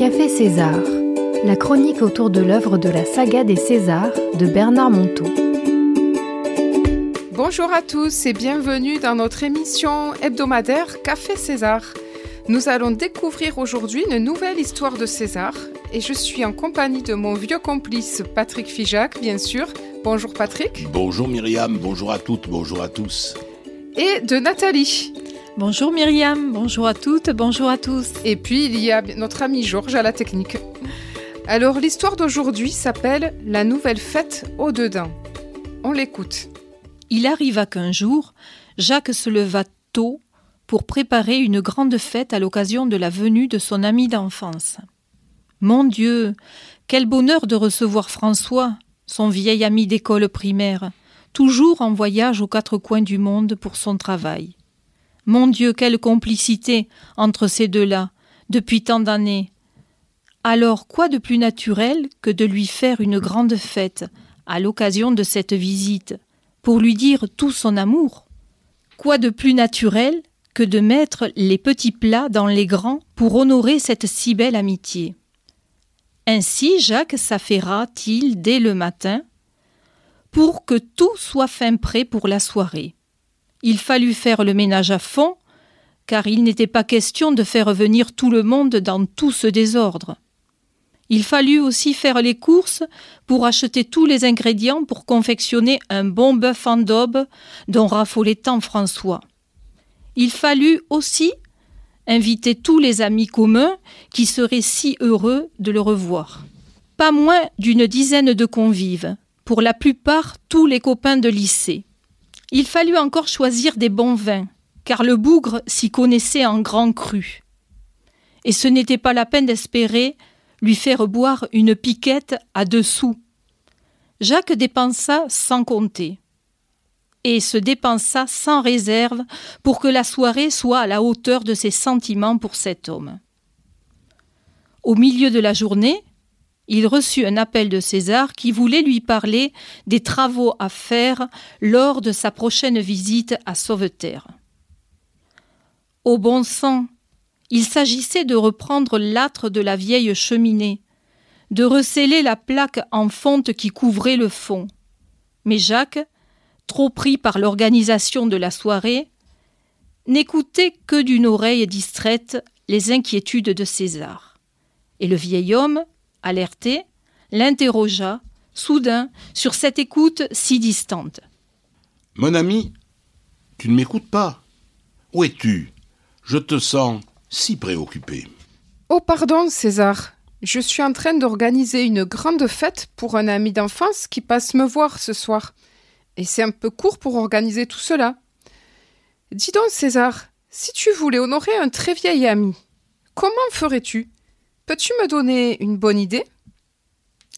Café César, la chronique autour de l'œuvre de la saga des Césars de Bernard Monteau. Bonjour à tous et bienvenue dans notre émission hebdomadaire Café César. Nous allons découvrir aujourd'hui une nouvelle histoire de César et je suis en compagnie de mon vieux complice Patrick Fijac, bien sûr. Bonjour Patrick. Bonjour Myriam, bonjour à toutes, bonjour à tous. Et de Nathalie. Bonjour Myriam, bonjour à toutes, bonjour à tous. Et puis il y a notre ami Georges à la technique. Alors l'histoire d'aujourd'hui s'appelle La nouvelle fête au dedans. On l'écoute. Il arriva qu'un jour, Jacques se leva tôt pour préparer une grande fête à l'occasion de la venue de son ami d'enfance. Mon Dieu, quel bonheur de recevoir François, son vieil ami d'école primaire, toujours en voyage aux quatre coins du monde pour son travail. Mon Dieu, quelle complicité entre ces deux-là, depuis tant d'années. Alors quoi de plus naturel que de lui faire une grande fête, à l'occasion de cette visite, pour lui dire tout son amour? Quoi de plus naturel que de mettre les petits plats dans les grands pour honorer cette si belle amitié? Ainsi Jacques s'affaira-t-il dès le matin pour que tout soit fin prêt pour la soirée. Il fallut faire le ménage à fond, car il n'était pas question de faire venir tout le monde dans tout ce désordre. Il fallut aussi faire les courses pour acheter tous les ingrédients pour confectionner un bon bœuf en daube dont raffolait tant François. Il fallut aussi inviter tous les amis communs qui seraient si heureux de le revoir. Pas moins d'une dizaine de convives, pour la plupart tous les copains de lycée. Il fallut encore choisir des bons vins, car le bougre s'y connaissait en grand cru. Et ce n'était pas la peine d'espérer lui faire boire une piquette à deux sous. Jacques dépensa sans compter, et se dépensa sans réserve pour que la soirée soit à la hauteur de ses sentiments pour cet homme. Au milieu de la journée, il reçut un appel de César qui voulait lui parler des travaux à faire lors de sa prochaine visite à Sauveterre. Au bon sang, il s'agissait de reprendre l'âtre de la vieille cheminée, de recéler la plaque en fonte qui couvrait le fond. Mais Jacques, trop pris par l'organisation de la soirée, n'écoutait que d'une oreille distraite les inquiétudes de César. Et le vieil homme, alerté, l'interrogea, soudain, sur cette écoute si distante. Mon ami, tu ne m'écoutes pas. Où es-tu? Je te sens si préoccupé. Oh pardon, César. Je suis en train d'organiser une grande fête pour un ami d'enfance qui passe me voir ce soir. Et c'est un peu court pour organiser tout cela. Dis donc, César, si tu voulais honorer un très vieil ami, comment ferais-tu? Peux-tu me donner une bonne idée?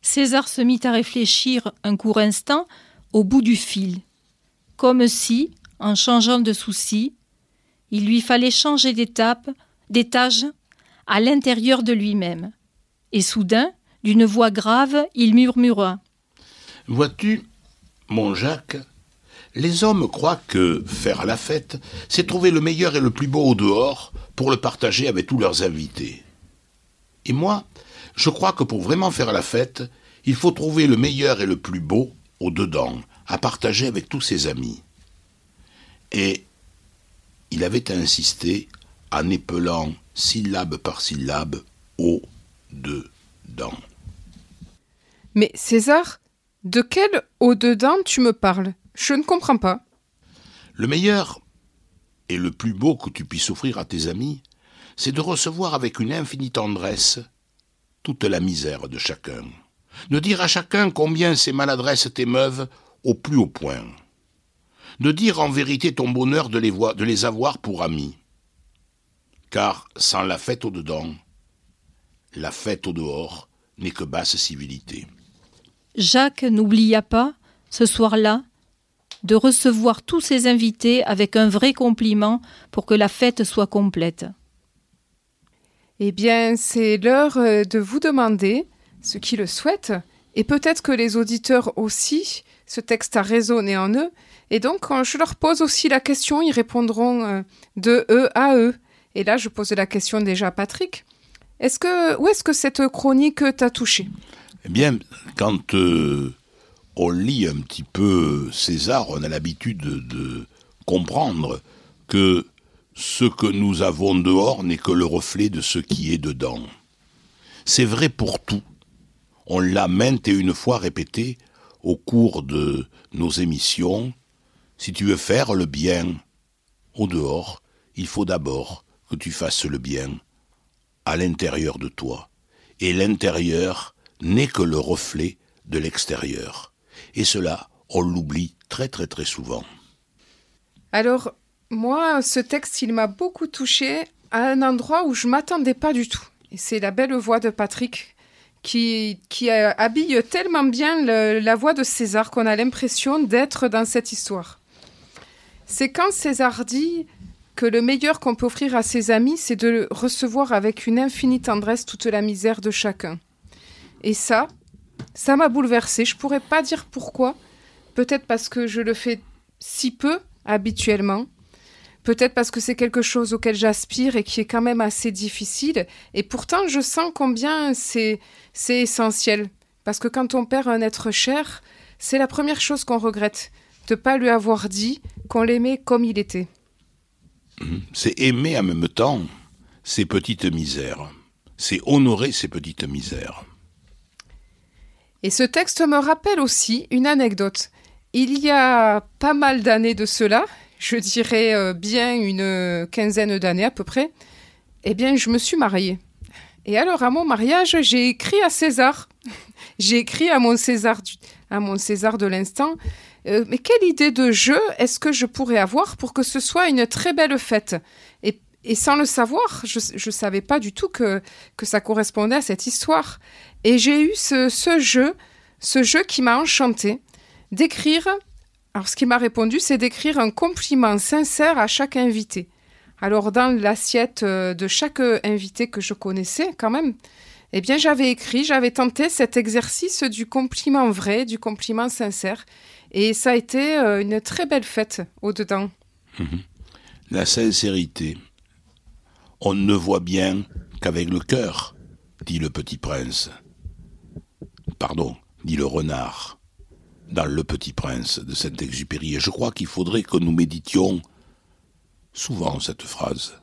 César se mit à réfléchir un court instant au bout du fil, comme si, en changeant de souci, il lui fallait changer d'étape, d'étage, à l'intérieur de lui-même. Et soudain, d'une voix grave, il murmura Vois-tu, mon Jacques, les hommes croient que faire la fête, c'est trouver le meilleur et le plus beau au dehors pour le partager avec tous leurs invités. Et moi, je crois que pour vraiment faire la fête, il faut trouver le meilleur et le plus beau au dedans, à partager avec tous ses amis. Et il avait insisté en épelant syllabe par syllabe au dedans. Mais César, de quel au dedans tu me parles? Je ne comprends pas. Le meilleur et le plus beau que tu puisses offrir à tes amis, c'est de recevoir avec une infinie tendresse toute la misère de chacun, de dire à chacun combien ses maladresses t'émeuvent au plus haut point, de dire en vérité ton bonheur de les, de les avoir pour amis. Car sans la fête au dedans, la fête au dehors n'est que basse civilité. Jacques n'oublia pas, ce soir-là, de recevoir tous ses invités avec un vrai compliment pour que la fête soit complète. Eh bien, c'est l'heure euh, de vous demander ce qui le souhaitent, et peut-être que les auditeurs aussi, ce texte a résonné en eux, et donc quand je leur pose aussi la question, ils répondront euh, de eux à eux. Et là, je pose la question déjà à Patrick. Est-ce que où est-ce que cette chronique t'a touché? Eh bien, quand euh, on lit un petit peu César, on a l'habitude de, de comprendre que ce que nous avons dehors n'est que le reflet de ce qui est dedans. C'est vrai pour tout. On l'a maintes et une fois répété au cours de nos émissions. Si tu veux faire le bien au dehors, il faut d'abord que tu fasses le bien à l'intérieur de toi. Et l'intérieur n'est que le reflet de l'extérieur. Et cela, on l'oublie très très très souvent. Alors, moi, ce texte, il m'a beaucoup touché à un endroit où je m'attendais pas du tout. C'est la belle voix de Patrick qui, habille tellement bien la voix de César qu'on a l'impression d'être dans cette histoire. C'est quand César dit que le meilleur qu'on peut offrir à ses amis, c'est de recevoir avec une infinie tendresse toute la misère de chacun. Et ça, ça m'a bouleversée. Je pourrais pas dire pourquoi. Peut-être parce que je le fais si peu habituellement. Peut-être parce que c'est quelque chose auquel j'aspire et qui est quand même assez difficile. Et pourtant, je sens combien c'est essentiel. Parce que quand on perd un être cher, c'est la première chose qu'on regrette. De pas lui avoir dit qu'on l'aimait comme il était. C'est aimer en même temps ces petites misères. C'est honorer ces petites misères. Et ce texte me rappelle aussi une anecdote. Il y a pas mal d'années de cela, je dirais euh, bien une quinzaine d'années à peu près, eh bien, je me suis mariée. Et alors, à mon mariage, j'ai écrit à César. j'ai écrit à mon César, à mon César de l'instant. euh, mais quelle idée de jeu est-ce que je pourrais avoir pour que ce soit une très belle fête? Et, sans le savoir, je ne savais pas du tout que, que ça correspondait à cette histoire. Et j'ai eu ce, ce jeu, ce jeu qui m'a enchanté, d'écrire. Alors, ce qui m'a répondu, c'est d'écrire un compliment sincère à chaque invité. Alors, dans l'assiette euh, de chaque euh, invité que je connaissais, quand même, eh bien, j'avais écrit, j'avais tenté cet exercice du compliment vrai, du compliment sincère. Et ça a été euh, une très belle fête au-dedans. La sincérité. On ne voit bien qu'avec le cœur, dit le petit prince. Pardon, dit le renard, dans Le Petit Prince de Saint-Exupéry. Et je crois qu'il faudrait que nous méditions souvent cette phrase.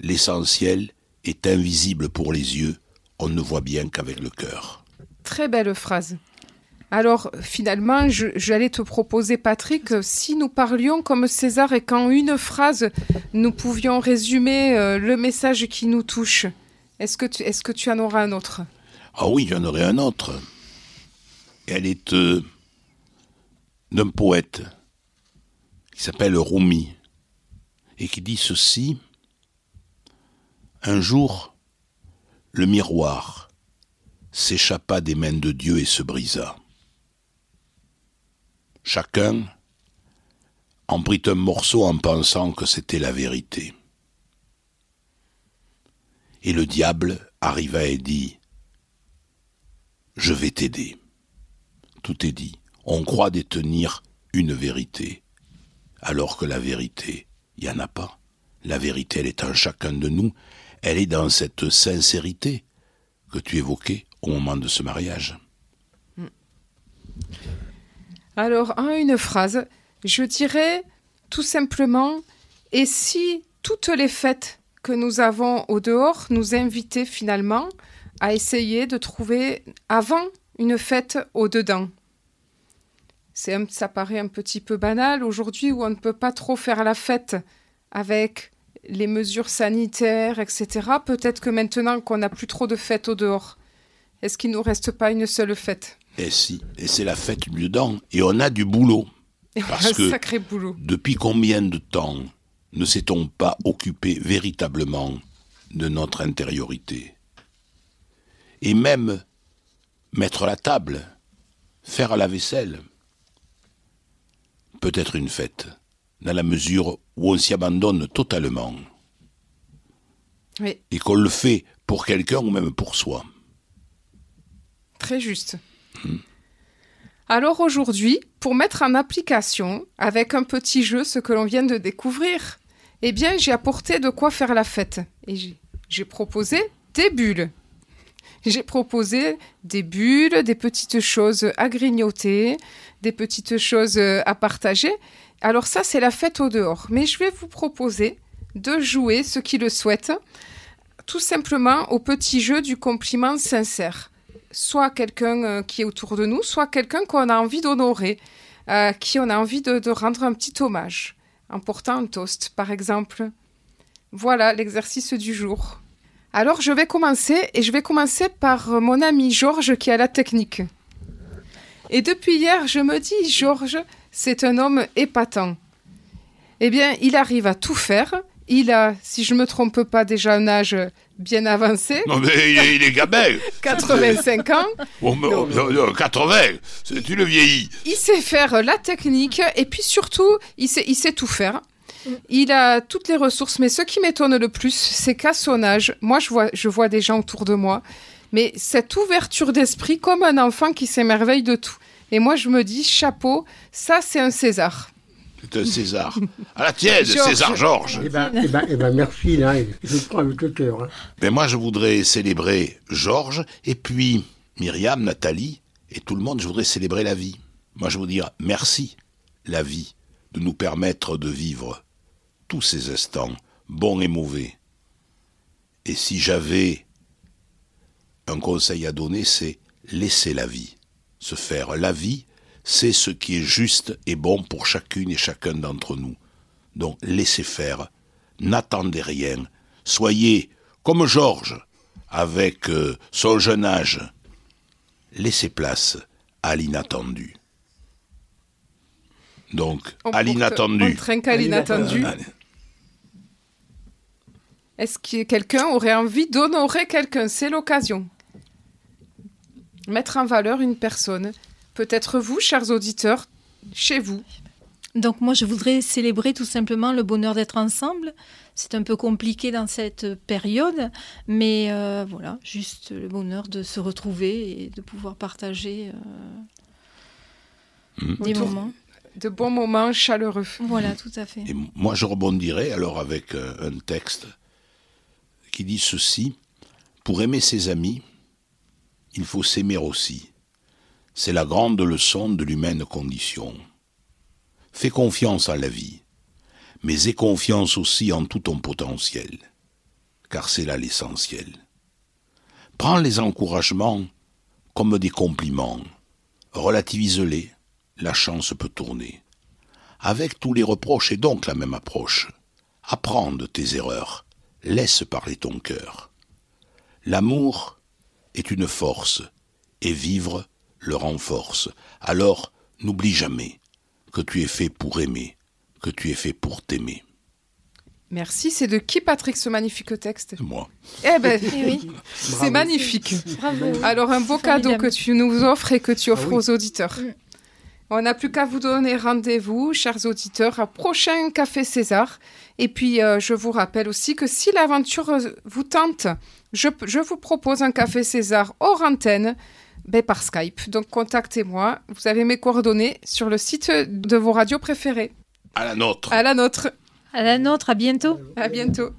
L'essentiel est invisible pour les yeux, on ne voit bien qu'avec le cœur. Très belle phrase. Alors, finalement, j'allais te proposer, Patrick, si nous parlions comme César et qu'en une phrase, nous pouvions résumer euh, le message qui nous touche. Est-ce que, tu, est-ce que tu en auras un autre? Ah oui, j'en aurai un autre. Elle est euh, d'un poète qui s'appelle Rumi et qui dit ceci. Un jour, le miroir s'échappa des mains de Dieu et se brisa. Chacun en prit un morceau en pensant que c'était la vérité. Et le diable arriva et dit Je vais t'aider. Tout est dit. On croit détenir une vérité, alors que la vérité, il n'y en a pas. La vérité, elle est en chacun de nous. Elle est dans cette sincérité que tu évoquais au moment de ce mariage. Alors, en une phrase, je dirais tout simplement, et si toutes les fêtes que nous avons au dehors nous invitaient finalement à essayer de trouver avant une fête au dedans? C'est un- Ça paraît un petit peu banal aujourd'hui où on ne peut pas trop faire la fête avec les mesures sanitaires, etc. Peut-être que maintenant qu'on n'a plus trop de fêtes au dehors, est-ce qu'il ne nous reste pas une seule fête? Et si, et c'est la fête du dedans. Et on a du boulot. Parce que- sacré boulot. Depuis combien de temps ne s'est-on pas occupé véritablement de notre intériorité? Et même mettre la table, faire la vaisselle, peut être une fête, dans la mesure où on s'y abandonne totalement Oui, et qu'on le fait pour quelqu'un ou même pour soi. très juste. Alors aujourd'hui, pour mettre en application, avec un petit jeu, ce que l'on vient de découvrir, eh bien, j'ai apporté de quoi faire la fête. Et j'ai proposé des bulles. J'ai proposé des bulles, des petites choses à grignoter, des petites choses à partager. Alors ça, c'est la fête au dehors. Mais je vais vous proposer de jouer, ceux qui le souhaitent, tout simplement au petit jeu du compliment sincère. Soit quelqu'un euh, qui est autour de nous, soit quelqu'un qu'on a envie d'honorer, à qui on a envie de rendre un petit hommage, en portant un toast, par exemple. Voilà l'exercice du jour. Alors je vais commencer et je vais commencer par mon ami Georges qui a la technique. Et depuis hier, je me dis, Georges, c'est un homme épatant. Eh bien, il arrive à tout faire. Il a, si je ne me trompe pas, déjà un âge bien avancé. Non, mais il est, il est gamin. 85 ans. Oh, mais- oh, non, non, 80, c'est- tu le vieillis. Il sait faire la technique et puis surtout, il sait, il sait tout faire. Il a toutes les ressources, mais ce qui m'étonne le plus, c'est qu'à son âge, moi je vois, je vois des gens autour de moi, mais cette ouverture d'esprit comme un enfant qui s'émerveille de tout. Et moi je me dis, chapeau, ça c'est un César. C'est un César. À la tienne, Georges. César Georges. Eh ben, eh ben, eh ben, merci, là, je prends avec le cœur. hein. Mais moi, je voudrais célébrer Georges, et puis Myriam, Nathalie, et tout le monde, je voudrais célébrer la vie. Moi, je veux dire merci, la vie, de nous permettre de vivre tous ces instants, bons et mauvais. Et si j'avais un conseil à donner, c'est laisser la vie se faire. La vie, c'est ce qui est juste et bon pour chacune et chacun d'entre nous. Donc laissez faire, n'attendez rien, soyez comme Georges, avec euh, son jeune âge. Laissez place à l'inattendu. Donc, On à l'inattendu. On trinque à l'inattendu. Allez. Est-ce que quelqu'un aurait envie d'honorer quelqu'un? C'est l'occasion. Mettre en valeur une personne. Peut-être vous, chers auditeurs, chez vous. Donc moi, je voudrais célébrer tout simplement le bonheur d'être ensemble. C'est un peu compliqué dans cette période, mais euh, voilà, juste le bonheur de se retrouver et de pouvoir partager euh, Mhm. des Autour- moments. De bons moments chaleureux. Voilà, tout à fait. Et moi, je rebondirai alors avec euh, un texte qui dit ceci Pour aimer ses amis, il faut s'aimer aussi. C'est la grande leçon de l'humaine condition. Fais confiance en la vie, mais aie confiance aussi en tout ton potentiel, car c'est là l'essentiel. Prends les encouragements comme des compliments, relativise-les, la chance peut tourner. Avec tous les reproches et donc la même approche. Apprends de tes erreurs, laisse parler ton cœur. L'amour est une force, et vivre le renforce. Alors n'oublie jamais que tu es fait pour aimer, que tu es fait pour t'aimer. Merci. C'est de qui, Patrick, ce magnifique texte moi. Eh ben, Eh oui, c'est magnifique. bravo. Alors, un beau cadeau Formidable. que tu nous offres et que tu offres Ah oui. aux auditeurs. On n'a plus qu'à vous donner rendez-vous, chers auditeurs, à prochain Café César. Et puis, euh, je vous rappelle aussi que si l'aventure vous tente, je, je vous propose un Café César hors antenne, ben, par Skype. Donc, contactez-moi. Vous avez mes coordonnées sur le site de vos radios préférées. À la nôtre. À la nôtre. À la nôtre, à bientôt. À bientôt.